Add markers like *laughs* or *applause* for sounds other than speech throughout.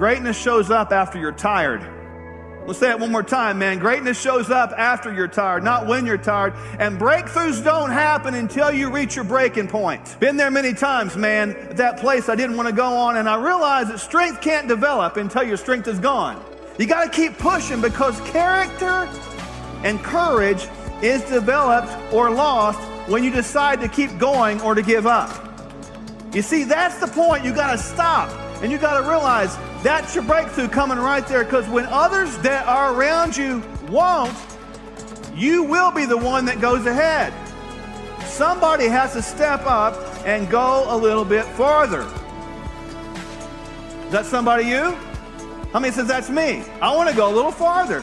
Greatness shows up after you're tired. Let's say it one more time, man. Greatness shows up after you're tired, not when you're tired. And breakthroughs don't happen until you reach your breaking point. Been there many times, man, that place I didn't want to go on, and I realized that strength can't develop until your strength is gone. You got to keep pushing because character and courage is developed or lost when you decide to keep going or to give up. You see, that's the point. You got to stop and you got to realize that's your breakthrough coming right there because when others that are around you won't, you will be the one that goes ahead. Somebody has to step up and go a little bit farther. Is that somebody you? How many says that's me? I want to go a little farther.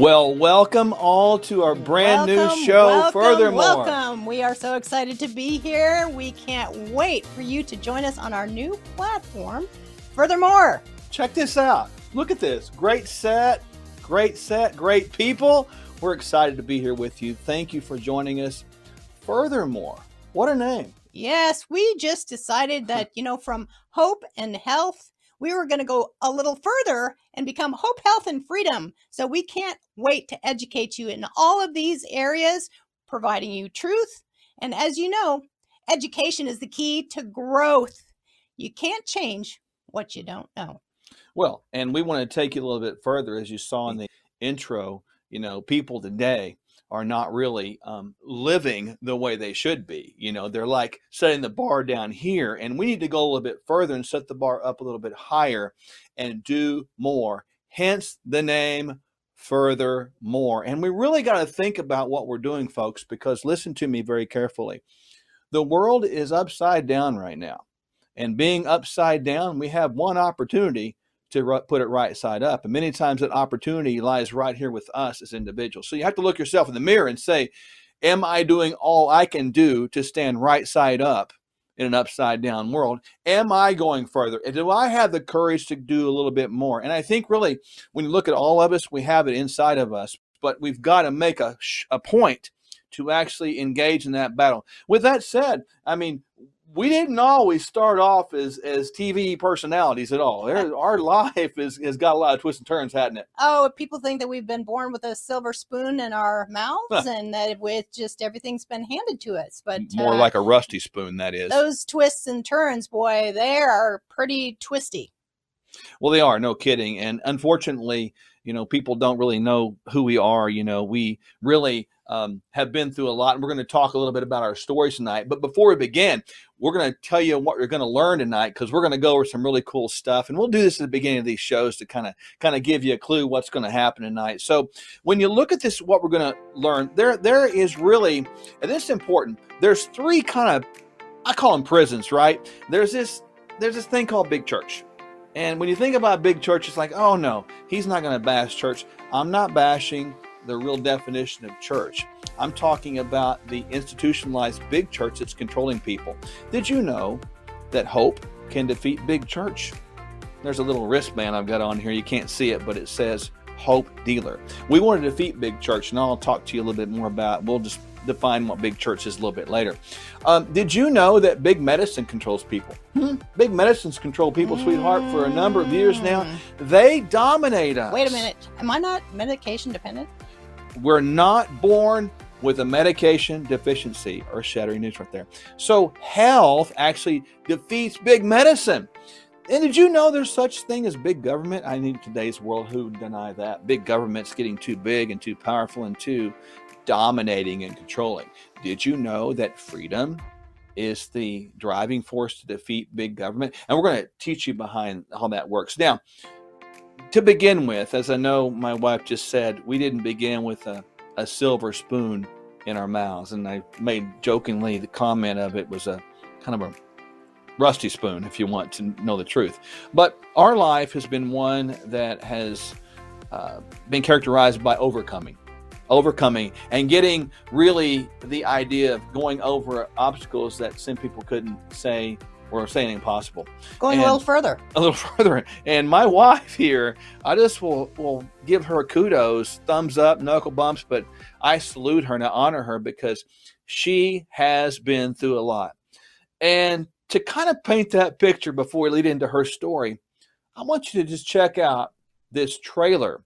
Well, welcome all to our brand welcome, new show. Welcome, Furthermore, welcome. We are so excited to be here. We can't wait for you to join us on our new platform. Furthermore, check this out. Look at this. Great set, great set, great people. We're excited to be here with you. Thank you for joining us. Furthermore, what a name. Yes, we just decided that, you know, from hope and health we were going to go a little further and become hope, health, and freedom. So we can't wait to educate you in all of these areas, providing you truth. And as you know, education is the key to growth. You can't change what you don't know. Well, and we want to take you a little bit further, as you saw in the intro. You know, people today are not really um, living the way they should be. You know, they're like setting the bar down here, and we need to go a little bit further and set the bar up a little bit higher and do more. Hence the name Further More. And we really got to think about what we're doing, folks, because listen to me very carefully. The world is upside down right now. And being upside down, we have one opportunity to put it right side up. And many times that opportunity lies right here with us as individuals. So you have to look yourself in the mirror and say, Am I doing all I can do to stand right side up in an upside down world? Am I going further? Do I have the courage to do a little bit more? And I think really, when you look at all of us, we have it inside of us, but we've got to make a, a point to actually engage in that battle. With that said, I mean, we didn't always start off as as TV personalities at all. There, our life is, has got a lot of twists and turns, hasn't it? Oh, people think that we've been born with a silver spoon in our mouths and that with just everything's been handed to us. But more uh, like a rusty spoon, that is. Those twists and turns, boy, they are pretty twisty. Well, they are, no kidding. And unfortunately, you know, people don't really know who we are. You know, we really um, have been through a lot, and we're going to talk a little bit about our stories tonight. But before we begin, we're going to tell you what you're going to learn tonight because we're going to go over some really cool stuff, and we'll do this at the beginning of these shows to kind of kind of give you a clue what's going to happen tonight. So when you look at this, what we're going to learn there there is really, and this is important. There's three kind of I call them prisons, right? There's this there's this thing called big church. And when you think about big church, it's like, oh no, he's not going to bash church. I'm not bashing the real definition of church. I'm talking about the institutionalized big church that's controlling people. Did you know that hope can defeat big church? There's a little wristband I've got on here. You can't see it, but it says Hope Dealer. We want to defeat big church, and I'll talk to you a little bit more about. We'll just define what big church is a little bit later. Um, did you know that big medicine controls people? Hmm? Big medicines control people, sweetheart, for a number of years now. Mm. They dominate us. Wait a minute. Am I not medication dependent? We're not born with a medication deficiency or shattering news right there. So health actually defeats big medicine. And did you know there's such thing as big government? I need today's world who deny that. Big government's getting too big and too powerful and too dominating and controlling. Did you know that freedom is the driving force to defeat big government? And we're going to teach you behind how that works. Now, to begin with, as I know my wife just said, we didn't begin with a, a silver spoon in our mouths. And I made jokingly the comment of it was a kind of a rusty spoon, if you want to know the truth. But our life has been one that has uh, been characterized by overcoming. overcoming and getting really the idea of going over obstacles that some people couldn't say or saying impossible. Going And- a little further. *laughs* a little further. And my wife here, I just will will give her kudos, thumbs up, knuckle bumps, but I salute her and I honor her because she has been through a lot. And to kind of paint that picture before we lead into her story, I want you to just check out this trailer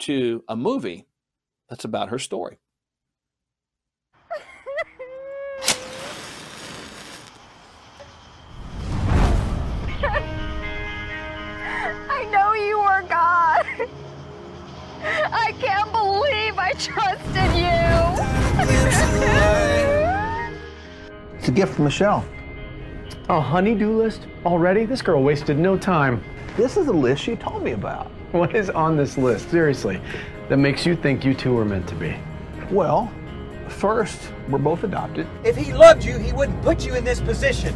to a movie that's about her story. Trusted you. *laughs* It's a gift from Michelle. A honey-do list already? This girl wasted no time. This is the list she told me about. What is on this list, seriously, that makes you think you two are meant to be? Well, first, we're both adopted. If he loved you, he wouldn't put you in this position.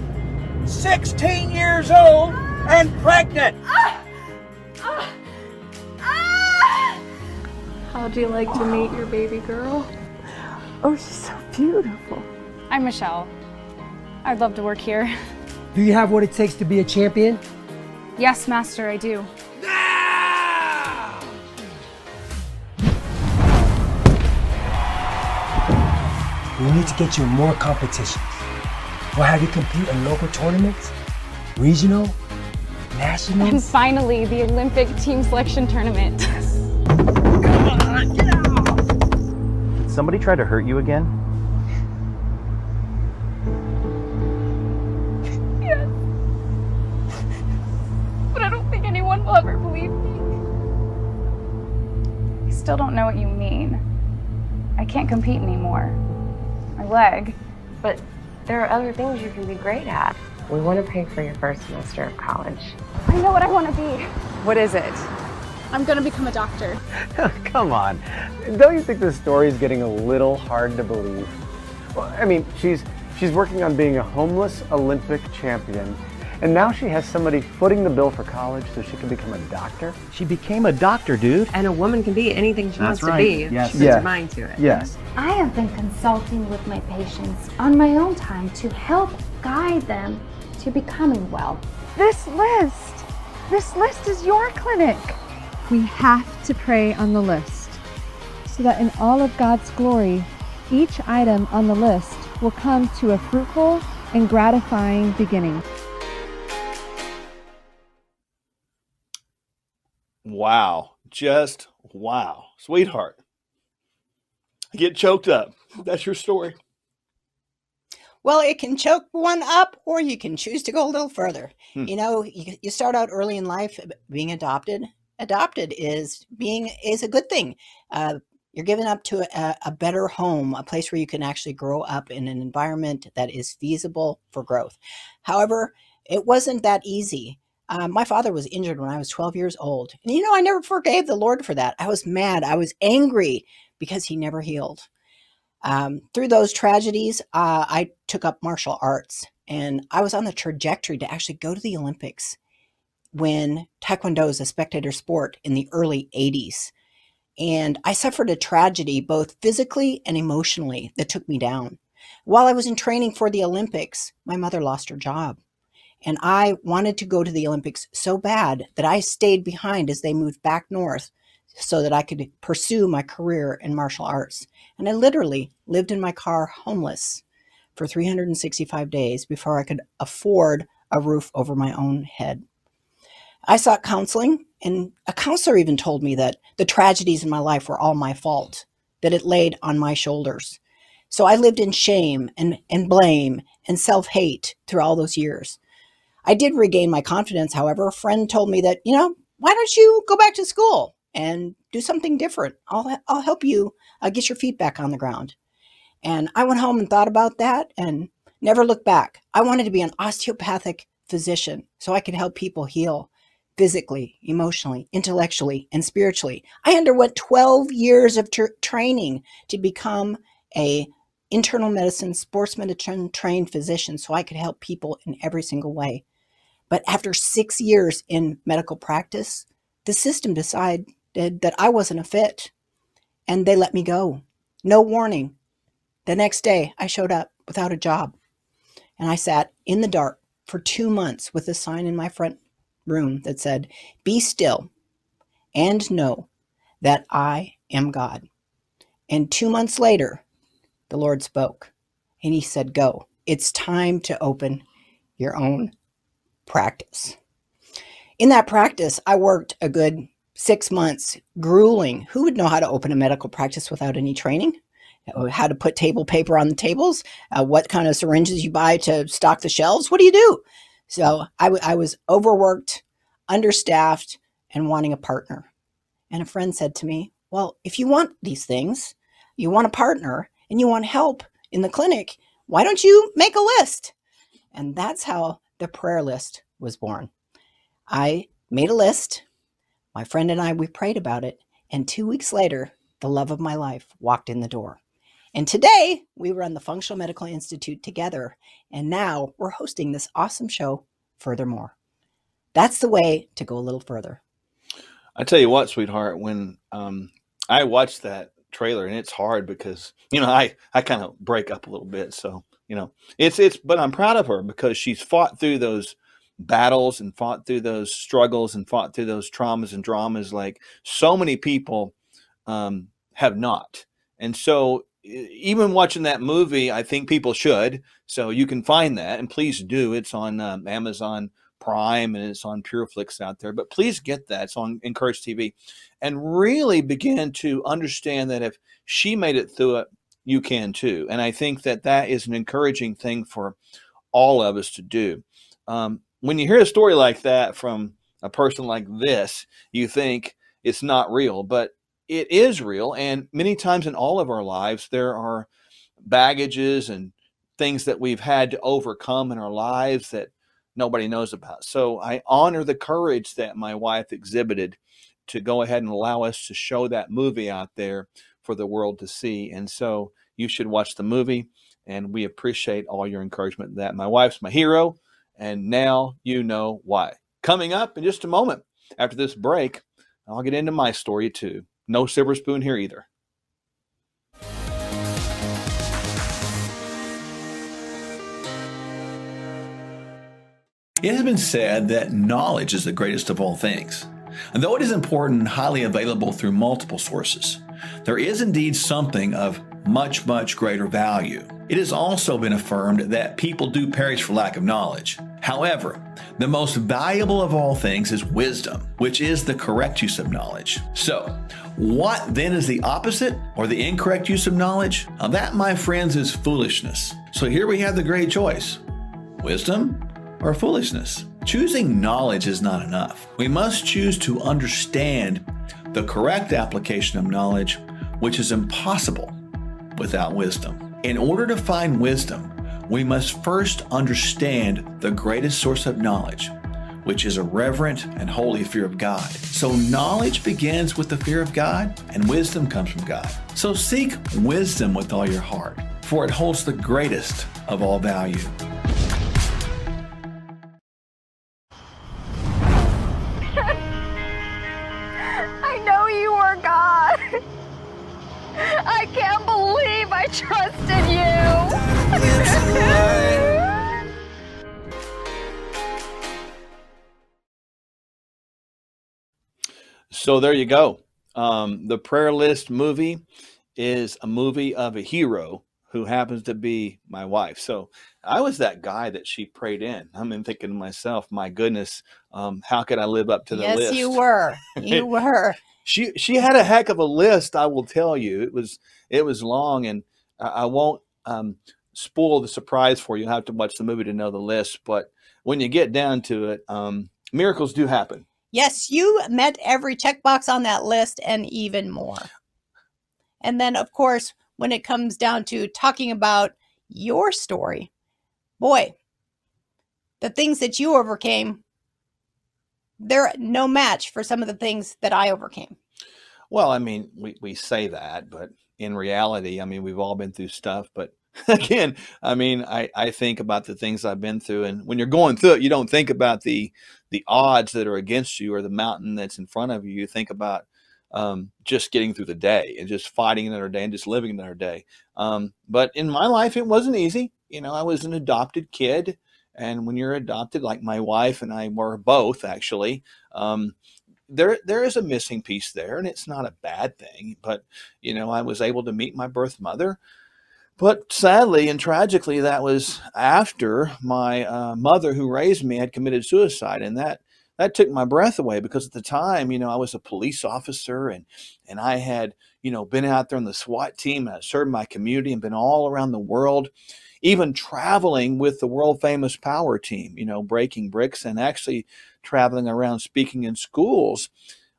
16 years old and pregnant. Ah! How'd you like to meet your baby girl? Oh, she's so beautiful. I'm Michelle. I'd love to work here. Do you have what it takes to be a champion? Yes, Master, I do. We need to get you more competitions. We'll have you compete in local tournaments, regional, national. And finally, the Olympic team selection tournament. *laughs* somebody try to hurt you again? but I don't think anyone will ever believe me. I still don't know what you mean. I can't compete anymore. My leg. But there are other things you can be great at. We want to pay for your first semester of college. I know what I want to be. What is it? I'm going to become a doctor. *laughs* Come on. Don't you think this story is getting a little hard to believe? Well, I mean, she's she's working on being a homeless Olympic champion, and now she has somebody footing the bill for college so she can become a doctor? She became a doctor, dude. And a woman can be anything she That's wants right. to be if Yes. she puts Yeah. her mind to it. Yes. I have been consulting with my patients on my own time to help guide them to becoming well. This list, this list is your clinic. We have to pray on the list so that in all of God's glory, each item on the list will come to a fruitful and gratifying beginning. Wow. Just wow. Sweetheart. I get choked up. That's your story. Well, it can choke one up, or you can choose to go a little further. Hmm. You know, you, you start out early in life being adopted. Adopted is being is a good thing. Uh, you're given up to a, a better home, a place where you can actually grow up in an environment that is feasible for growth. However, it wasn't that easy. Uh, my father was injured when I was 12 years old, and you know, I never forgave the Lord for that. I was mad. I was angry because He never healed um, through those tragedies, uh, I took up martial arts and I was on the trajectory to actually go to the Olympics when Taekwondo is a spectator sport in the early 80s. And I suffered a tragedy both physically and emotionally that took me down. While I was in training for the Olympics, my mother lost her job. And I wanted to go to the Olympics so bad that I stayed behind as they moved back north so that I could pursue my career in martial arts. And I literally lived in my car homeless for 365 days before I could afford a roof over my own head. I sought counseling, and a counselor even told me that the tragedies in my life were all my fault, that it laid on my shoulders. So I lived in shame and, and blame and self hate through all those years. I did regain my confidence, however. A friend told me that, you know, why don't you go back to school and do something different? I'll, I'll help you uh, get your feet back on the ground. And I went home and thought about that and never looked back. I wanted to be an osteopathic physician so I could help people heal physically, emotionally, intellectually, and spiritually. I underwent 12 years of tr- training to become a internal medicine, sports medicine trained physician so I could help people in every single way. But after six years in medical practice, the system decided that I wasn't a fit. and they let me go. No warning. The next day, I showed up without a job. And I sat in the dark for two months with a sign in my front room that said, Be still and know that I am God. And two months later, the Lord spoke and he said, Go. It's time to open your own practice. In that practice, I worked a good six months, grueling. Who would know how to open a medical practice without any training? Uh, how to put table paper on the tables? Uh, what kind of syringes you buy to stock the shelves? What do you do? So I, w- I was overworked, understaffed, and wanting a partner. And a friend said to me, Well, if you want these things, you want a partner, and you want help in the clinic, why don't you make a list? And that's how the prayer list was born. I made a list. My friend and I, we prayed about it. And two weeks later, the love of my life walked in the door. And today, we run the Functional Medical Institute together. And now we're hosting this awesome show, Furthermore. That's the way to go a little further. I tell you what, sweetheart, when um, I watched that trailer, and it's hard because you know I I kind of break up a little bit, so you know it's it's. But I'm proud of her because she's fought through those battles and fought through those struggles and fought through those traumas and dramas like so many people um, have not. And so even watching that movie, I think people should. So you can find that, and please do. It's on um, Amazon Prime and it's on PureFlix out there. But please get that. It's on Encourage TV, and really begin to understand that if she made it through it, you can too. And I think that that is an encouraging thing for all of us to do. Um, when you hear a story like that from a person like this, you think it's not real, but it is real. And many times in all of our lives, there are baggages and things that we've had to overcome in our lives that nobody knows about. So I honor the courage that my wife exhibited to go ahead and allow us to show that movie out there for the world to see. And so you should watch the movie. And we appreciate all your encouragement that my wife's my hero. And now you know why. Coming up in just a moment after this break, I'll get into my story too. No silver spoon here either. It has been said that knowledge is the greatest of all things. And though it is important and highly available through multiple sources, there is indeed something of much, much greater value. It has also been affirmed that people do perish for lack of knowledge. However, the most valuable of all things is wisdom, which is the correct use of knowledge. So, what then is the opposite or the incorrect use of knowledge? Now, that, my friends, is foolishness. So, here we have the great choice wisdom or foolishness. Choosing knowledge is not enough. We must choose to understand the correct application of knowledge, which is impossible without wisdom. In order to find wisdom, we must first understand the greatest source of knowledge, which is a reverent and holy fear of God. So, knowledge begins with the fear of God, and wisdom comes from God. So, seek wisdom with all your heart, for it holds the greatest of all value. I know you are God. I can't believe I trusted you. So there you go. Um, the prayer list movie is a movie of a hero who happens to be my wife. So I was that guy that she prayed in. I'm in thinking to myself, my goodness, um, how could I live up to the yes, list? you were. *laughs* You were. she she had a heck of a list. I will tell you, it was it was long, and I, I won't um, spoil the surprise for you. You have to watch the movie to know the list. But when you get down to it, um, miracles do happen. Yes, you met every checkbox on that list and even more. And then, of course, when it comes down to talking about your story, boy, the things that you overcame, they're no match for some of the things that I overcame. Well, I mean, we, we say that, but in reality, I mean, we've all been through stuff. But *laughs* again, I mean, I, I think about the things I've been through, and when you're going through it, you don't think about the the odds that are against you or the mountain that's in front of you. Think about um, just getting through the day and just fighting another day and just living another day. Um, but in my life, it wasn't easy. You know, I was an adopted kid. And when you're adopted, like my wife and I were both actually, um, there there is a missing piece there, and it's not a bad thing. But you know, I was able to meet my birth mother, but sadly and tragically, that was after my uh, mother, who raised me, had committed suicide, and that that took my breath away because at the time, you know, I was a police officer and and I had, you know, been out there on the SWAT team and I served my community and been all around the world, even traveling with the world famous power team, you know, breaking bricks and actually traveling around speaking in schools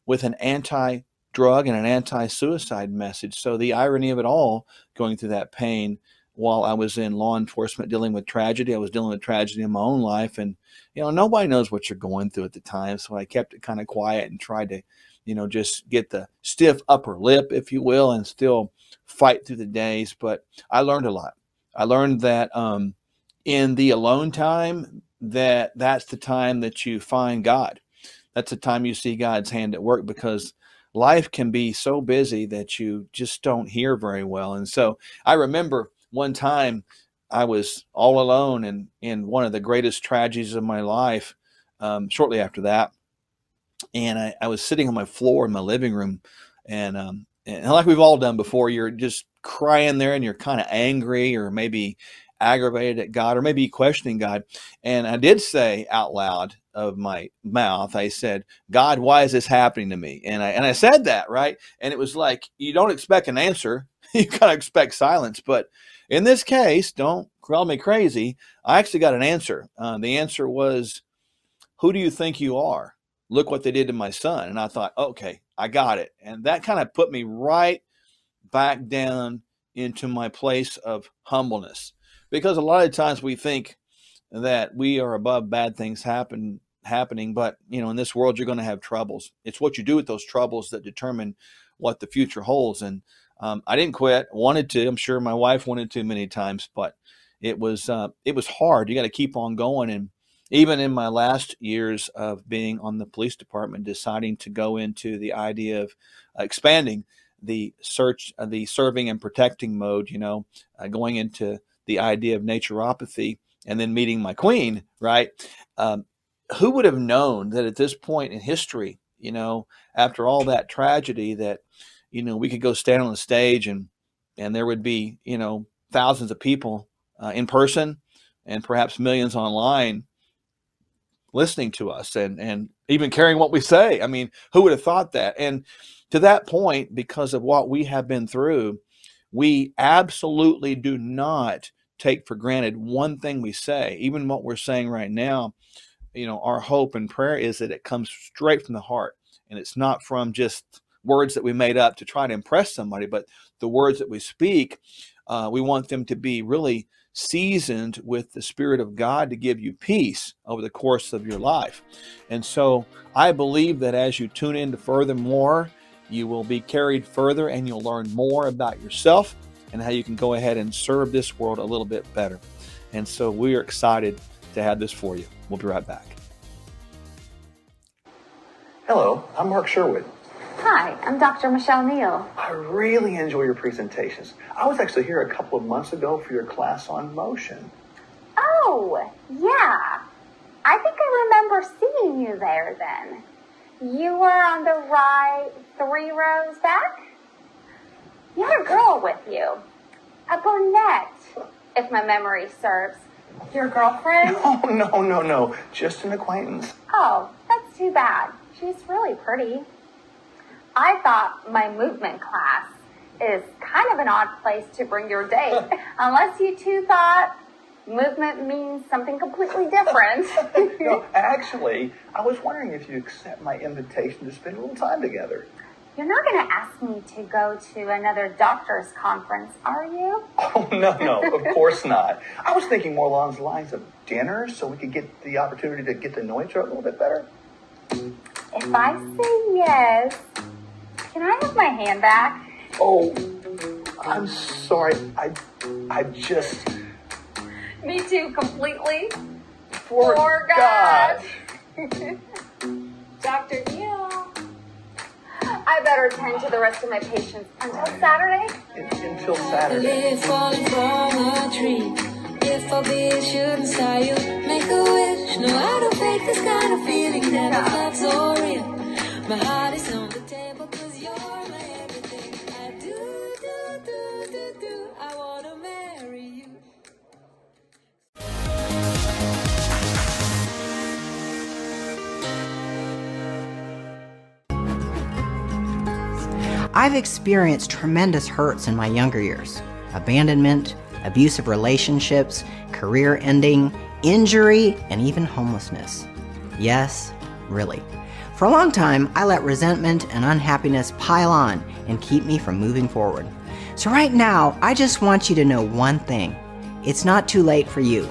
with an anti drug and an anti suicide message. So the irony of it all, going through that pain while I was in law enforcement dealing with tragedy, I was dealing with tragedy in my own life. And, you know, nobody knows what you're going through at the time. So I kept it kind of quiet and tried to, you know, just get the stiff upper lip, if you will, and still fight through the days. But I learned a lot. I learned that um, in the alone time, that that's the time that you find God. That's the time you see God's hand at work because life can be so busy that you just don't hear very well. And so I remember one time I was all alone and in one of the greatest tragedies of my life um, shortly after that. And I, I, was sitting on my floor in my living room and, um, and like we've all done before, you're just crying there and you're kind of angry or maybe aggravated at God or maybe questioning God. And I did say out loud of my mouth, I said, God, why is this happening to me? And I and I said that, right? And it was like you don't expect an answer. *laughs* you kind of expect silence. But in this case, don't call me crazy. I actually got an answer. Uh, the answer was, Who do you think you are? Look what they did to my son. And I thought, okay, I got it. And that kind of put me right back down into my place of humbleness because a lot of times we think that we are above bad things happen happening but you know in this world you're going to have troubles. It's what you do with those troubles that determine what the future holds. And um, i didn't quit. Wanted to. I'm sure my wife wanted to many times but it was uh, it was hard. You got to keep on going. And even in my last years of being on the police department deciding to go into the idea of expanding the search the serving and protecting mode you know uh, going into the idea of naturopathy and then meeting my queen, right? Um, who would have known that at this point in history, you know, after all that tragedy, that you know we could go stand on the stage and and there would be you know thousands of people uh, in person and perhaps millions online listening to us and and even caring what we say. I mean, who would have thought that? And to that point, because of what we have been through, we absolutely do not take for granted one thing we say, even what we're saying right now. You know, our hope and prayer is that it comes straight from the heart and it's not from just words that we made up to try to impress somebody, but the words that we speak, uh, we want them to be really seasoned with the Spirit of God to give you peace over the course of your life. And so I believe that as you tune in to furthermore, you will be carried further and you'll learn more about yourself and how you can go ahead and serve this world a little bit better. And so we are excited to have this for you. We'll be right back. Hello, I'm Mark Sherwood. Hi, I'm Dr. Michelle Neal. I really enjoy your presentations. I was actually here a couple of months ago for your class on motion. Oh, yeah. I think I remember seeing you there then. You were on the right three rows back? You had a girl with you. A brunette, if my memory serves. Your girlfriend? *laughs* No, no, no, no. Just an acquaintance. Oh, that's too bad. She's really pretty. I thought my movement class is kind of an odd place to bring your date, *laughs* unless you two thought movement means something completely different. *laughs* no, actually, I was wondering if you accept my invitation to spend a little time together. You're not going to ask me to go to another doctor's conference, are you? Oh, no, no, of *laughs* course not. I was thinking more along the lines of dinner so we could get the opportunity to get to know each other a little bit better. If I say yes, can I have my hand back? Oh, I'm sorry. I, I just. Me too, completely. For, For God. God. *laughs* Dr. Neal. I better attend to the rest of my patients until Saturday. Until Saturday. Leaf falling from a tree. If a bee should inside you, make a wish. No, I don't fake this kind of feeling. Never felt so real. My heart is on I've experienced tremendous hurts in my younger years abandonment, abusive relationships, career ending, injury, and even homelessness. Yes, really. For a long time, I let resentment and unhappiness pile on and keep me from moving forward. So, right now, I just want you to know one thing it's not too late for you.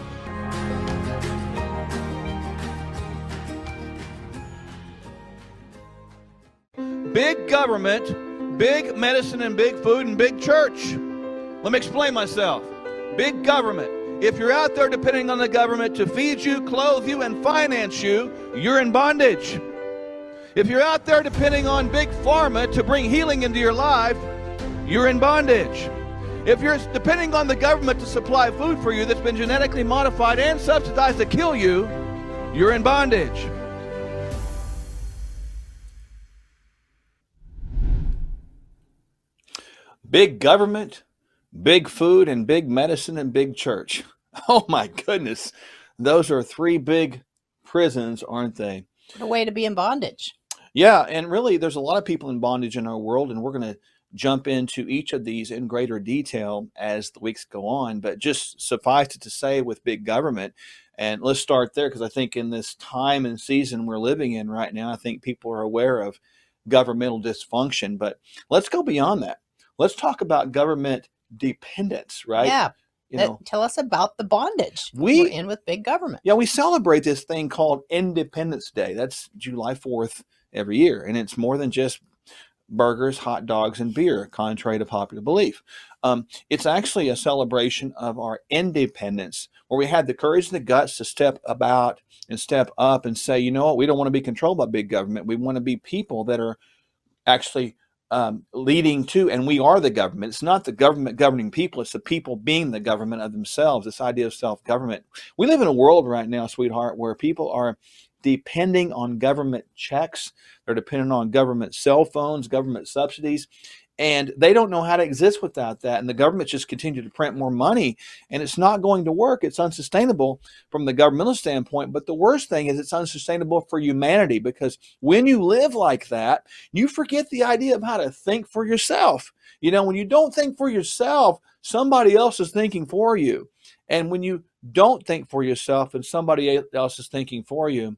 Big government, big medicine, and big food, and big church. Let me explain myself. Big government. If you're out there depending on the government to feed you, clothe you, and finance you, you're in bondage. If you're out there depending on big pharma to bring healing into your life, you're in bondage. If you're depending on the government to supply food for you that's been genetically modified and subsidized to kill you, you're in bondage. Big government, big food, and big medicine, and big church. *laughs* Oh my goodness. Those are three big prisons, aren't they? What a way to be in bondage. Yeah, and really, there's a lot of people in bondage in our world, and we're going to jump into each of these in greater detail as the weeks go on. But just suffice it to say, with big government, and let's start there because I think in this time and season we're living in right now, I think people are aware of governmental dysfunction. But let's go beyond that. Let's talk about government dependence, right? Yeah. You know, tell us about the bondage We- we're in with big government. yeah, we celebrate this thing called Independence Day. That's July 4th every year. And it's more than just burgers, hot dogs, and beer, contrary to popular belief. Um, it's actually a celebration of our independence, where we had the courage and the guts to step about and step up and say, you know what, we don't want to be controlled by big government. We want to be people that are actually um, leading to, and we are the government. It's not the government governing people, it's the people being the government of themselves. This idea of self government. We live in a world right now, sweetheart, where people are depending on government checks, they're dependent on government cell phones, government subsidies. And they don't know how to exist without that. And the government just continue to print more money. And it's not going to work. It's unsustainable from the governmental standpoint. But the worst thing is it's unsustainable for humanity because when you live like that, you forget the idea of how to think for yourself. You know, when you don't think for yourself, somebody else is thinking for you. And when you don't think for yourself and somebody else is thinking for you,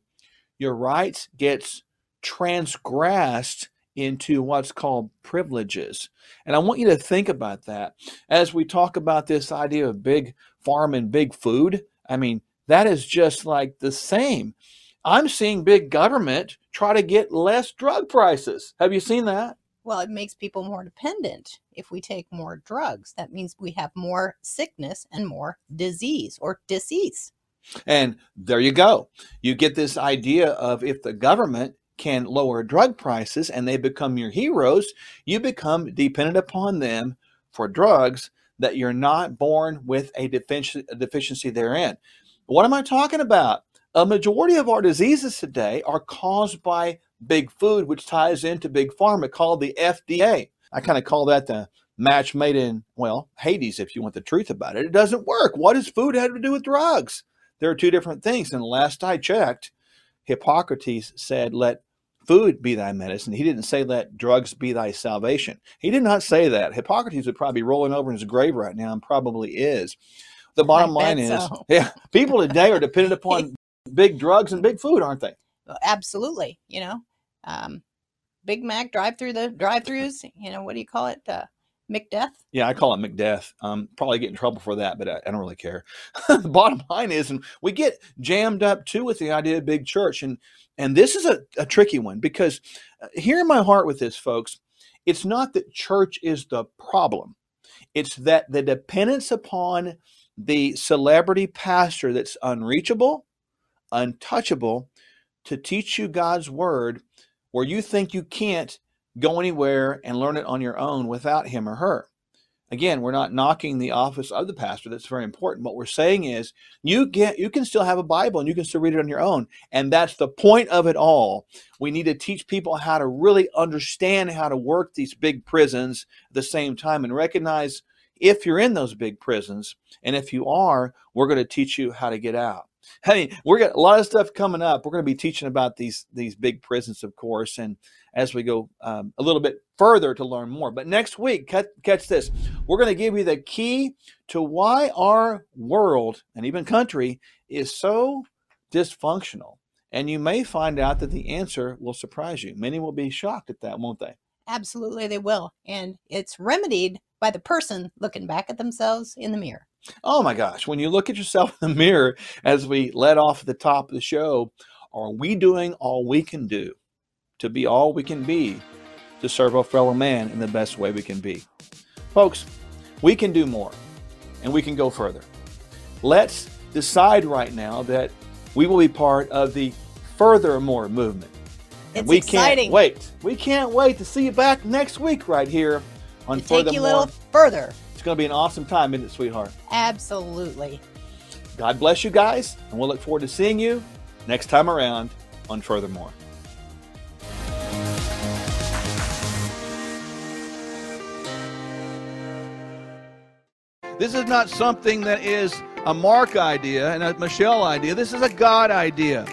your rights gets transgressed into what's called privileges. And I want you to think about that as we talk about this idea of big farm and big food. I mean, that is just like the same. I'm seeing big government try to get less drug prices. Have you seen that? Well, it makes people more dependent if we take more drugs. That means we have more sickness and more disease or disease. And there you go. You get this idea of if the government can lower drug prices and they become your heroes, you become dependent upon them for drugs that you're not born with a deficiency, therein. What am I talking about? A majority of our diseases today are caused by big food, which ties into big pharma called the FDA. I kind of call that the match made in, well, Hades, if you want the truth about it. It doesn't work. What does food have to do with drugs? There are two different things. And last I checked, Hippocrates said, let food be thy medicine. He didn't say let drugs be thy salvation. He did not say that. Hippocrates would probably be rolling over in his grave right now and probably is. The bottom line is, so. *laughs* yeah, people today are dependent upon *laughs* big drugs and big food, aren't they? Well, Absolutely. You know, um, Big Mac drive through the drive throughs. You know, what do you call it? Uh, McDeath. Yeah, I call it McDeath. Um, probably get in trouble for that, but I, I don't really care. *laughs* the bottom line is, and we get jammed up too with the idea of big church, and and this is a, a tricky one because uh, hear my heart with this, folks. It's not that church is the problem; it's that the dependence upon the celebrity pastor that's unreachable, untouchable, to teach you God's word, where you think you can't go anywhere and learn it on your own without him or her. Again, we're not knocking the office of the pastor. That's very important. What we're saying is you get you can still have a Bible and you can still read it on your own. And that's the point of it all. We need to teach people how to really understand how to work these big prisons at the same time and recognize if you're in those big prisons. And if you are, we're going to teach you how to get out. Hey, we're got a lot of stuff coming up. We're going to be teaching about these these big prisons, of course, and as we go um, a little bit further to learn more. But next week, catch, catch this, we're going to give you the key to why our world and even country is so dysfunctional. And you may find out that the answer will surprise you. Many will be shocked at that, won't they? Absolutely, they will. And it's remedied by the person looking back at themselves in the mirror. Oh my gosh, when you look at yourself in the mirror, as we led off at the top of the show, are we doing all we can do to be all we can be to serve our fellow man in the best way we can be? Folks, we can do more and we can go further. Let's decide right now that we will be part of the Furthermore movement. It's we exciting. can't wait. We can't wait to see you back next week right here on To take Furthermore. you a little further. It's going to be an awesome time, isn't it, sweetheart? Absolutely. God bless you guys, and we'll look forward to seeing you next time around on Furthermore. This is not something that is a Mark idea and a Michelle idea. This is a God idea.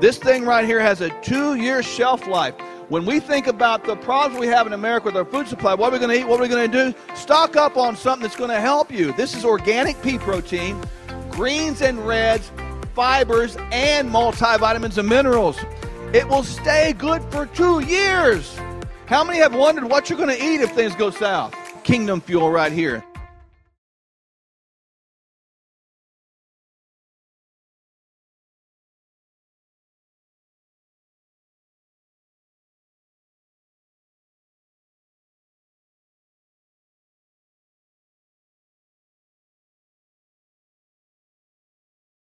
This thing right here has a two year shelf life. When we think about the problems we have in America with our food supply, what are we going to eat? What are we going to do? Stock up on something that's going to help you. This is organic pea protein, greens and reds, fibers, and multivitamins and minerals. It will stay good for two years. How many have wondered what you're going to eat if things go south? Kingdom Fuel right here.